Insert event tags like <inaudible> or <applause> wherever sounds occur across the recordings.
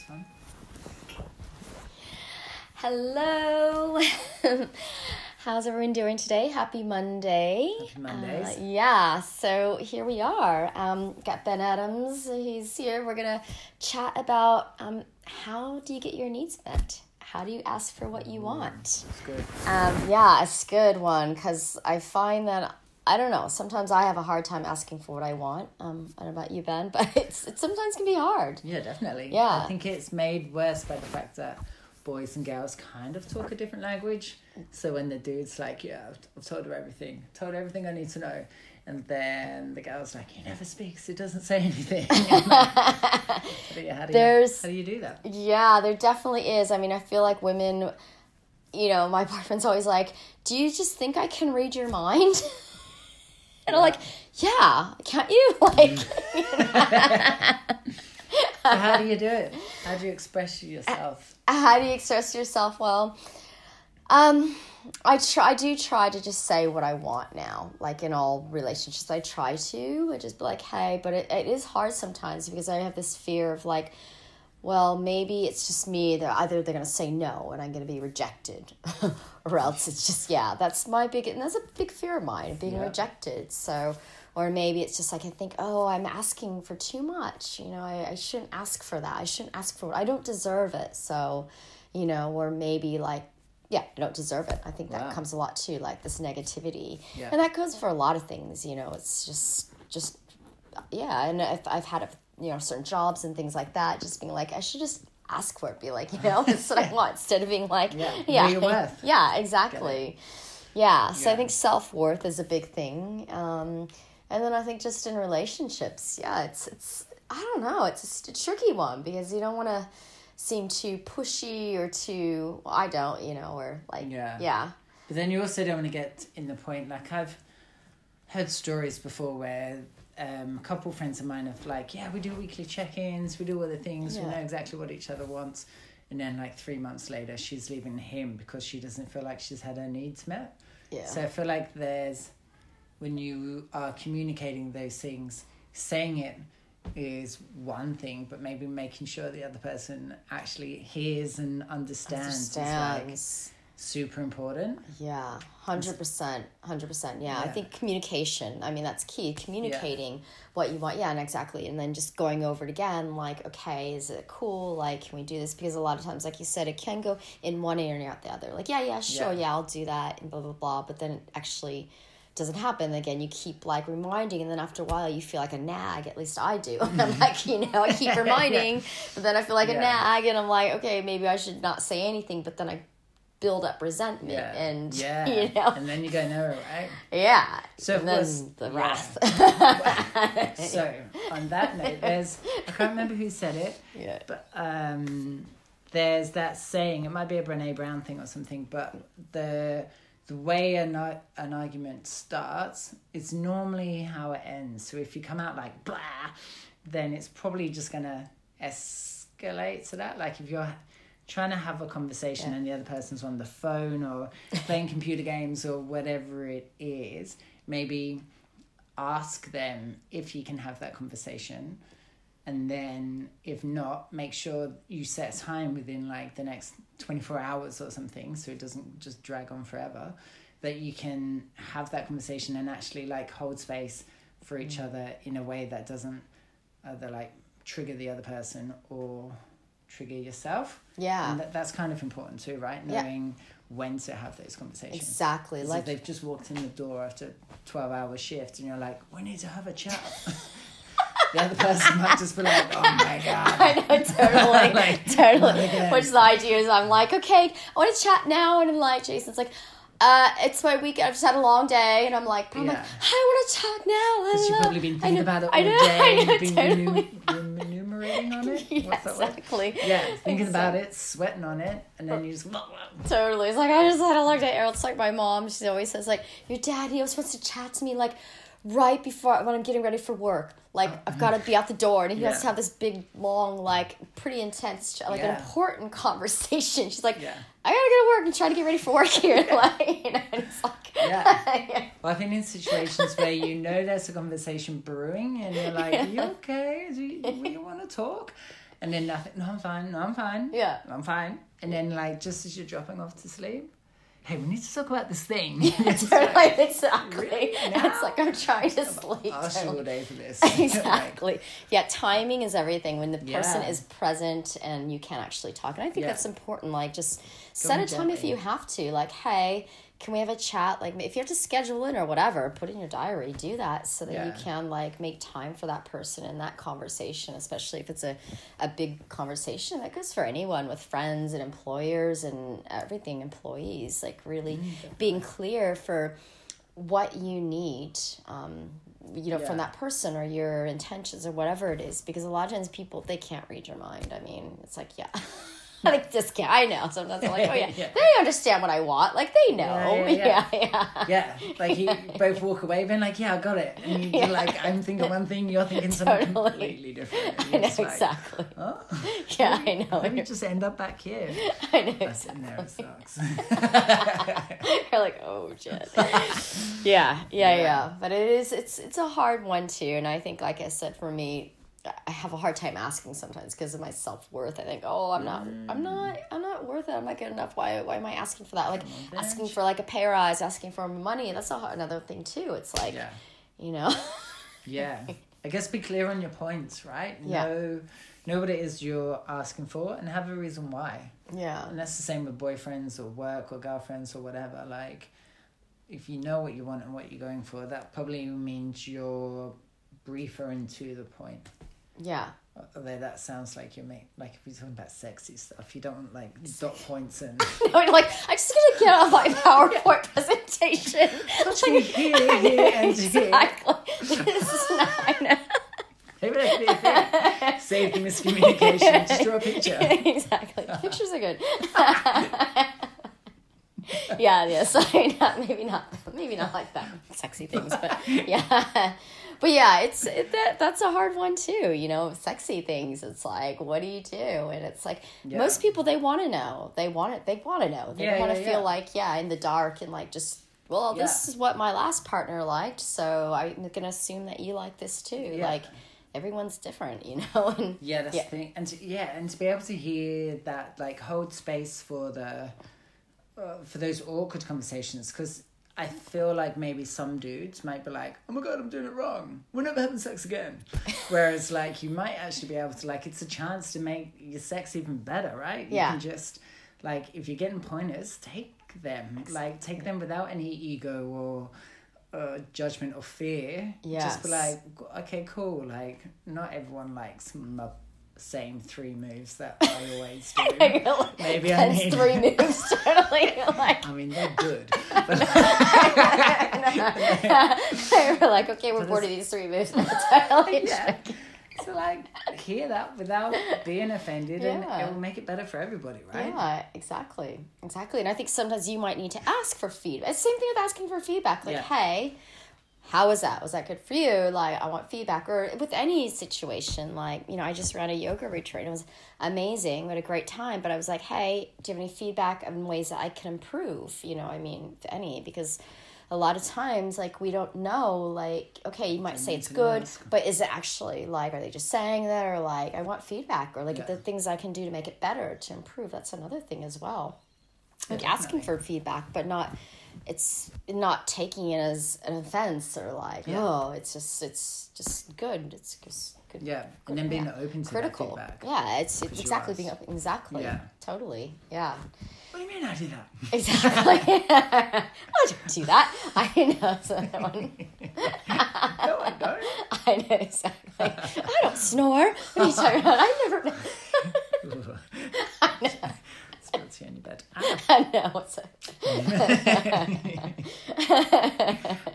fun. Hello. <laughs> How's everyone doing today? Happy Monday. Happy Mondays. Uh, yeah, so here we are. Um, got Ben Adams. He's here. We're going to chat about um, how do you get your needs met? How do you ask for what you want? It's good. Um, yeah, it's a good one because I find that I don't know. Sometimes I have a hard time asking for what I want. Um, I don't know about you, Ben, <laughs> but it's it sometimes can be hard. Yeah, definitely. Yeah. I think it's made worse by the fact that boys and girls kind of talk a different language. So when the dude's like, "Yeah, I've, I've told her everything, told her everything I need to know," and then the girl's like, "He never speaks. He doesn't say <laughs> anything." how, do you, how, do you, There's- how do you do that? Yeah, there definitely is. I mean, I feel like women, you know, my <laughs> boyfriend's always like, "Do you just think I can read your mind?" And I'm like, "Yeah, can't you?" <laughs> Like, So how do you do it? How do you express yourself? how do you express yourself well um i try i do try to just say what i want now like in all relationships i try to I just be like hey but it, it is hard sometimes because i have this fear of like well maybe it's just me that either they're going to say no and i'm going to be rejected <laughs> or else it's just yeah that's my big and that's a big fear of mine being Yeah. rejected so or maybe it's just like i think oh i'm asking for too much you know I, I shouldn't ask for that i shouldn't ask for i don't deserve it so you know or maybe like yeah i don't deserve it i think that Wow. comes a lot too like this negativity Yeah. and that goes for a lot of things you know it's just just yeah and if i've had you know certain jobs and things like that just being like i should just ask for it be like you <laughs> know this is what i want instead of being like Yeah, <laughs> yeah. know your worth. <laughs> yeah exactly. Yeah so i think self-worth is a big thing um and then i think just in relationships yeah it's it's i don't know it's a tricky one because you don't want to seem too pushy or too well, i don't you know or like Yeah. yeah. But then you also don't want to get in the point like I've heard stories before where um, a couple friends of mine have like, yeah, we do weekly check-ins, we do other things, we know exactly what each other wants, and then like three months later, she's leaving him because she doesn't feel like she's had her needs met. yeah. So I feel like there's when you are communicating those things, saying it is one thing, but maybe making sure the other person actually hears and understands, is like understands super important. Yeah, hundred percent, hundred percent. Yeah, I think communication. I mean, that's key. Communicating what you want. Yeah, and exactly. And then just going over it again. Like, okay, is it cool? Like, can we do this? Because a lot of times, like you said, it can go in one ear and out the other. Like, yeah, yeah, sure, Yeah. yeah, I'll do that, and blah blah blah. But then it actually doesn't happen again you keep like reminding and then after a while you feel like a nag at least i do <laughs> i'm <laughs> like you know i keep reminding but then i feel like a nag and i'm like okay maybe i should not say anything but then i build up resentment Yeah. and <laughs> yeah. you know And then you go, no, right? yeah So and of then course- the yeah. wrath <laughs> So on that note, <laughs> there's I can't remember who said it, yeah but um, there's that saying. It might be a Brene Brown thing or something, but the the way an an argument starts is normally how it ends. So if you come out like blah, then it's probably just gonna escalate to that. Like if you're trying to have a conversation Yeah. and the other person's on the phone or playing computer games or whatever it is, maybe ask them if you can have that conversation and then if not make sure you set time within like the next 24 hours or something so it doesn't just drag on forever that you can have that conversation and actually like hold space for each mm. other in a way that doesn't uh, either like trigger the other person or trigger yourself yeah and that, that's kind of important too right Yeah. knowing when to have those conversations exactly like they've just walked in the door after a 12 hour shift and you're like, we need to have a chat. <laughs> the other person might just be like, oh my <laughs> God. I know, totally, <laughs> Like, totally. Which the idea is, I'm like, okay, I want to chat now, and I'm like, Jason's like, uh, it's my weekend. I've just had a long day, and I'm like, I'm like, I want to chat now. Because you've probably been thinking know- about it all I know, day. I know, totally. Remunerating on it. Yeah, <laughs> What's that word? exactly. Yeah, thinking about it, sweating on it, and then you just. Totally. <laughs> It's like I just had a long day. It's like my mom. She always says like, "Your dad, he was supposed to chat to me like right before when I'm getting ready for work. Like I've got to be out the door, and he has to have this big, long, like pretty intense, like an Yeah. important <laughs> conversation. She's like, Yeah. I gotta go to work and try to get ready for work here. like, you know, and it's like, Yeah. <laughs> Well, I think in situations where you know there's a conversation brewing and you're like, Are you okay? Do you, do <laughs> you want to talk? and then nothing. No, I'm fine. No, I'm fine. Yeah. I'm fine. And then like just as you're dropping off to sleep, hey, we need to talk about this thing. <laughs> Yeah, <laughs> Totally, exactly. Really? It's like I'm trying to sleep. I'll all day for this. <laughs> Like, exactly. Yeah, timing is everything. When the person Yeah. is present and you can actually talk, and I think Yeah. that's important. Like, just set a time if you have to. Like, hey, can we have a chat? Like, if you have to schedule in or whatever, put in your diary. Do that so that you can like make time for that person and that conversation. Especially if it's a a big conversation that goes for anyone with friends and employers and everything. Employees like really Mm, being clear for what you need um, you know from that person or your intentions or whatever it is because a lot of times people they can't read your mind i mean it's like yeah <laughs> <laughs> like this guy i know. Sometimes i'm like oh yeah, <laughs> Yeah. they understand what i want. Like they know. Yeah, yeah <laughs> yeah, yeah, Yeah, like you both walk away being like, "Yeah, I got it," and you're like, "I'm thinking one thing, you're thinking something completely different." I know like, exactly. Oh, yeah i know. Let me just end up back here. i know sit in there, it sucks. you're like oh shit. Yeah, yeah, yeah, Yeah. But it is it's it's a hard one too, and I think like I said for me, I have a hard time asking sometimes because of my self worth. I think oh I'm not I'm mm. not I'm not worth it. I'm not good enough. Why why am I asking for that? Like asking for like a pay rise, asking for money. That's a, another thing too. It's like yeah, you know yeah. I guess be clear on your points, right? Yeah. Know, know what it is you're asking for, and have a reason why. yeah And that's the same with boyfriends or work or girlfriends or whatever. Like, if you know what you want and what you're going for, that probably means you're briefer and to the point. Yeah uh, Although that sounds like you're make, like if you're talking about sexy stuff, you don't want like dot <laughs> points and <laughs> I'm like I just gotta get out <laughs> my PowerPoint presentation. me here, here, and here. exactly. This is not. I know. Maybe that could be a thing. Save the miscommunication. Just draw a picture. exactly. Pictures are good. yeah, yeah. Sorry, not maybe not maybe not like that sexy things, but yeah. But yeah, it's it, that that's a hard one too. You know, sexy things. It's like, what do you do? And it's like Yeah. most people they want to know. They want it. They want to know. They Yeah, want to yeah, feel like yeah, in the dark and like just. Well, this is what my last partner liked, so I'm gonna assume that you like this too. Like, everyone's different, you <laughs> know. And Yeah, that's Yeah. the thing. And to, yeah, and to be able to hear that, like, hold space for the uh, for those awkward conversations, because I feel like maybe some dudes might be like, "Oh my god, I'm doing it wrong. We're never having sex again." <laughs> Whereas, like, you might actually be able to, like, it's a chance to make your sex even better, right? You Yeah. can just, like, if you're getting pointers, take them. Like, take them without any ego or. Uh, judgment or fear Yeah. just be like okay cool like not everyone likes my same three moves that <laughs> i always do <laughs> Maybe I need- three <laughs> moves totally like i mean they're good but they were like, okay, we're bored of these three moves. totally. yeah so like hear that without being offended and it will make it better for everybody right Yeah, exactly. Exactly. And I think sometimes you might need to ask for feedback. Same thing with asking for feedback. Like, Yeah. hey, how was that? Was that good for you? Like, I want feedback. Or with any situation, like, you know, I just ran a yoga retreat. and It was amazing. We had a great time. But I was like, hey, do you have any feedback on ways that I can improve? You know, I mean, if any, because a lot of times, like, we don't know, like, okay, you might say it's good, ask. but is it actually, like, are they just saying that? Or, like, I want feedback or, like, Yeah. the things I can do to make it better, to improve. That's another thing as well like Yeah, asking for feedback but not it's not taking it as an offense or like Yeah. oh it's just it's just good. It's just good. Yeah and then being Yeah. open to critical. yeah it's, it's exactly being open exactly. Yeah. totally. Yeah. What do you mean i did that? <laughs> Exactly. <laughs> I don't do that. I know. So that one no i don't. <laughs> I know exactly. I don't snore. What are you talking about? I never On your bed Ah, <laughs> i know what's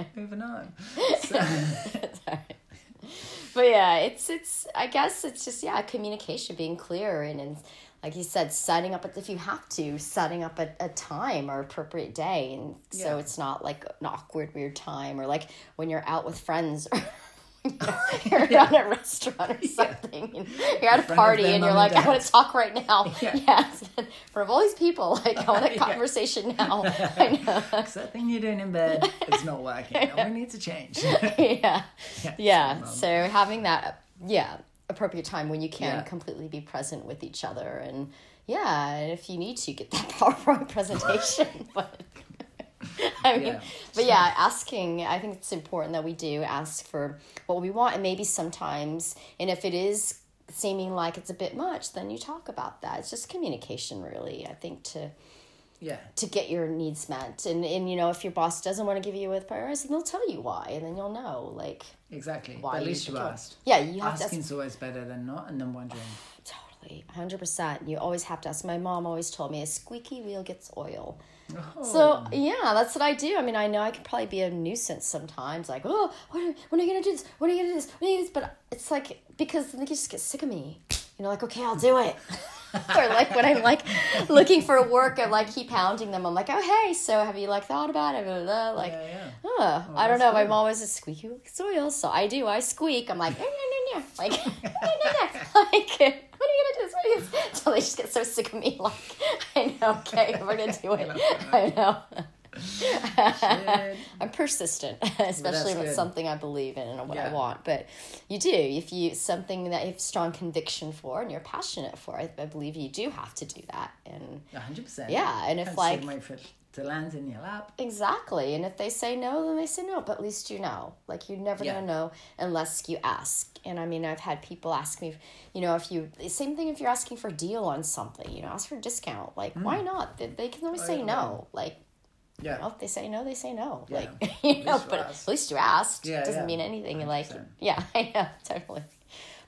<laughs> moving on so, <laughs> but yeah, it's it's. I guess it's just yeah, communication, being clear, and, and like you said, setting up if you have to, setting up a, a time or appropriate day, and so it's not like an awkward weird time or like when you're out with friends. Or <laughs> you're at a restaurant or <laughs> something. and You're at a party and you're mum and like, I want to talk right now. <laughs> Yeah. Yes. In front of all these people. Like, I want a Yeah. conversation now. I know. Because that thing you're doing in bed is not working. We need to change. yeah. Yeah, Yeah. mum. So having that, yeah, appropriate time when you can Yeah. completely be present with each other and yeah and if you need to get that powerpoint presentation but <laughs> i mean Yeah. but yeah asking i think it's important that we do ask for what we want and maybe sometimes and if it is seeming like it's a bit much then you talk about that it's just communication really i think to Yeah. to get your needs met and and you know if your boss doesn't want to give you a priority they'll tell you why and then you'll know like Exactly. why at least you asked. yeah you have Asking's always better than not, and then wondering. Totally, hundred percent. You always have to ask. My mom always told me a squeaky wheel gets oil. Oh. So yeah, that's what I do. I mean, I know I can probably be a nuisance sometimes. Like, oh, what are, when are you gonna do this? When are you gonna do this? When are you gonna do this? But it's like because then you just get sick of me. You know, like okay, I'll do it. <laughs> or like when I'm like looking for work, I like keep hounding them. I'm like, oh hey, so have you like thought about it? Blah, blah, blah. Like, yeah, yeah. Huh, oh, I don't know. My mom always a squeaky wheel so I do. I squeak. I'm like. Like. Like, what are you gonna do? What are you <laughs> gonna do? Until they just get so sick of me. Like, <laughs> I know. Okay, we're gonna do it. <laughs> I know. I'm persistent, especially good. it's something I believe in and what I want. But you do if you something that you have strong conviction for and you're passionate for. I, I believe you do have to do that. And hundred percent. Yeah, and if, like- sit and wait for it to land in your lap. Exactly. And if they say no, then they say no. But at least you know. Like you're never Yeah. gonna know unless you ask. And I mean, I've had people ask me, you know, if you same thing if you're asking for a deal on something, you know, ask for a discount. Like why not? They, they can always Mm. Oh, say no. Like Yeah. well, if they say no, they say no. Yeah. Like <laughs> you know, but asked. at least you asked. Yeah, Doesn't yeah. mean anything. Like 100%. yeah, <laughs> I know totally.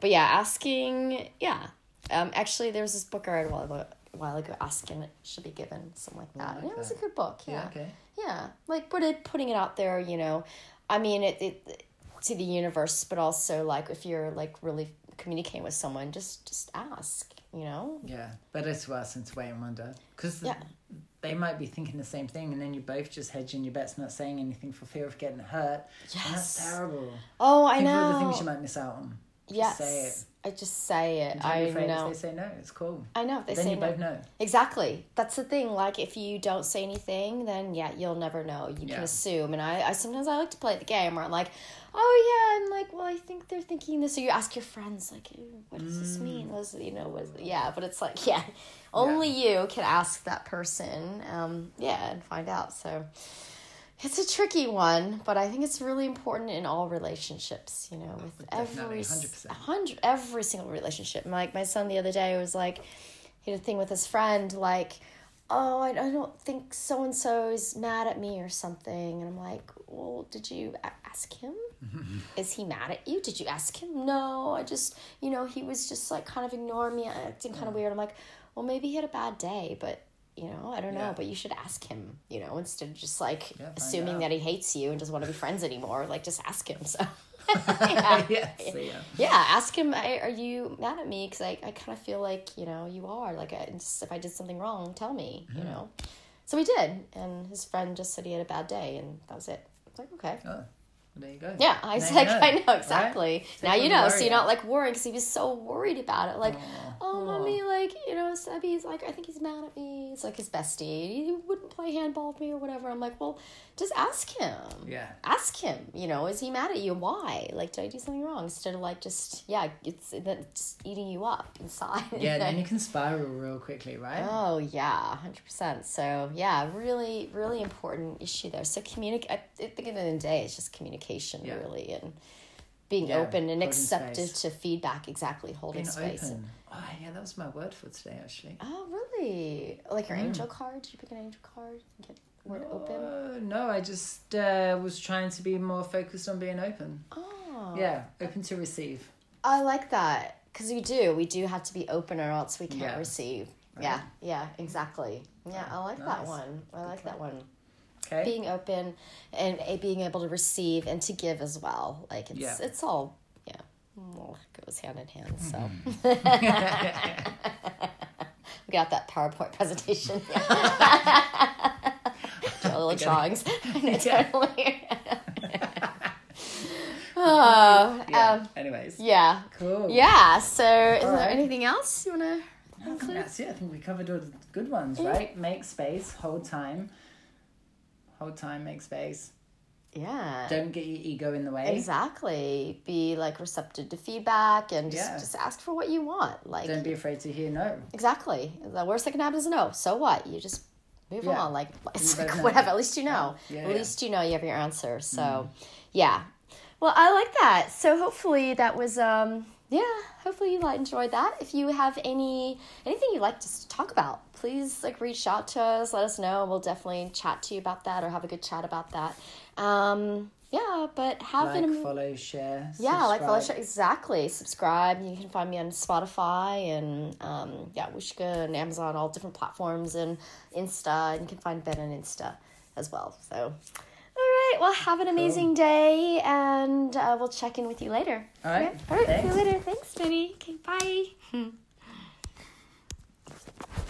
But yeah, asking. Yeah. Um. Actually, there was this book I read a while ago. A while ago, asking it should be given, something like that. Oh, like and it was a good book. Yeah. Okay. Yeah, like put it putting it out there, you know. I mean, it, it to the universe, but also like if you're like really communicating with someone, just just ask, you know. Yeah. To ask than to wait and wonder. Because Yeah. they might be thinking the same thing, and then you both just hedging your bets, not saying anything for fear of getting hurt. And that's terrible. Oh, I Think of all the know. things you might miss out on. Yes, say it. I just say it. Don't be I afraid know. if they say no. It's cool. I know if they then say you no. both know. Exactly. That's the thing. Like if you don't say anything, then yeah, you'll never know. You Yeah. can assume. And I, I sometimes I like to play the game where I'm like, oh yeah, I'm like, well, I think they're thinking this. So you ask your friends like, what does this mean? Was you know was yeah? But it's like <laughs> yeah, only you can ask that person. Um, yeah, and find out. So. It's a tricky one, but I think it's really important in all relationships. You know, oh, with Definitely, every 100%. hundred every single relationship. Like my son the other day was like, he had a thing with his friend like, oh, I, I don't think so and so is mad at me or something, and I'm like, well, did you ask him? <laughs> is he mad at you? Did you ask him? No, I just you know he was just like kind of ignoring me, acting kind of oh. weird. I'm like, well, maybe he had a bad day, but. You know, I don't know, Yeah. but you should ask him. You know, instead of just like Yeah, assuming that he hates you and doesn't want to be friends anymore. Like, just ask him. So, <laughs> <laughs> yeah. yeah. Yeah, ask him, "I- are you mad at me? Because I, I kind of feel like, you know, you are. Like, I, just, if I did something wrong, tell me, you know? So we did. And his friend just said he had a bad day, and that was it. I was like, okay. Oh, there you go. Yeah, I was like, know, I know right? exactly. Take Now you know, so you're not like worrying because he was so worried about it. Like, oh, Aw. mommy, like, you know, Sebby's like, I think he's mad at me. It's like his bestie. He wouldn't play handball with me or whatever. I'm like, well, just ask him Yeah. ask him you know is he mad at you why like did i do something wrong instead of like just yeah it's it's eating you up inside Yeah, and then you <laughs> can spiral real quickly, right? oh yeah 100% so yeah really really important issue there so communicate i think at the end of the day it's just communication Yeah. really and being Yeah, open and accepted space. to feedback exactly holding Being space open. Oh, yeah, that was my word for today, actually. oh really like your angel card did you pick an angel card and get word open Uh, no, I just uh, was trying to be more focused on being open. oh Yeah, open to receive. I like that because we do. We do have to be open, or else we can't Yeah. receive. Yeah, yeah, exactly. Yeah, I like that one. I like that one. Okay. Being open and uh, being able to receive and to give as well. Like it's Yeah. it's all yeah, well, it goes hand in hand. So Mm-hmm. <laughs> we got that PowerPoint presentation. <laughs> <laughs> Draw little drawings. totally. oh, yeah. um, Anyways. yeah. Cool. Yeah, so is there anything else you want to I think that's it. I think we covered all the good ones, right? Make space, hold time. Hold time, make space. yeah. Don't get your ego in the way. Exactly. Be like receptive to feedback and just, Yeah. just ask for what you want. Like Don't be afraid to hear no. exactly. The worst that can happen is no. So what? You just move Yeah. on. Like it's like know. whatever. At least you know. Yeah, At least you know you have your answer. So Mm. yeah. Well, I like that. So hopefully that was um yeah, hopefully you like enjoyed that. If you have any anything you'd like to talk about, please like reach out to us, let us know. We'll definitely chat to you about that or have a good chat about that. Um yeah, but have Like, an follow, share. yeah, like follow subscribe. show exactly. Subscribe. You can find me on Spotify and um, yeah, Whooshkaa and Amazon, all different platforms and Insta. And you can find Ben on Insta as well. So, right. Well, have an amazing cool. day, and uh, we'll check in with you later. All right. All right. Thanks. See you later. Thanks, Debbie. Okay. Bye. <laughs>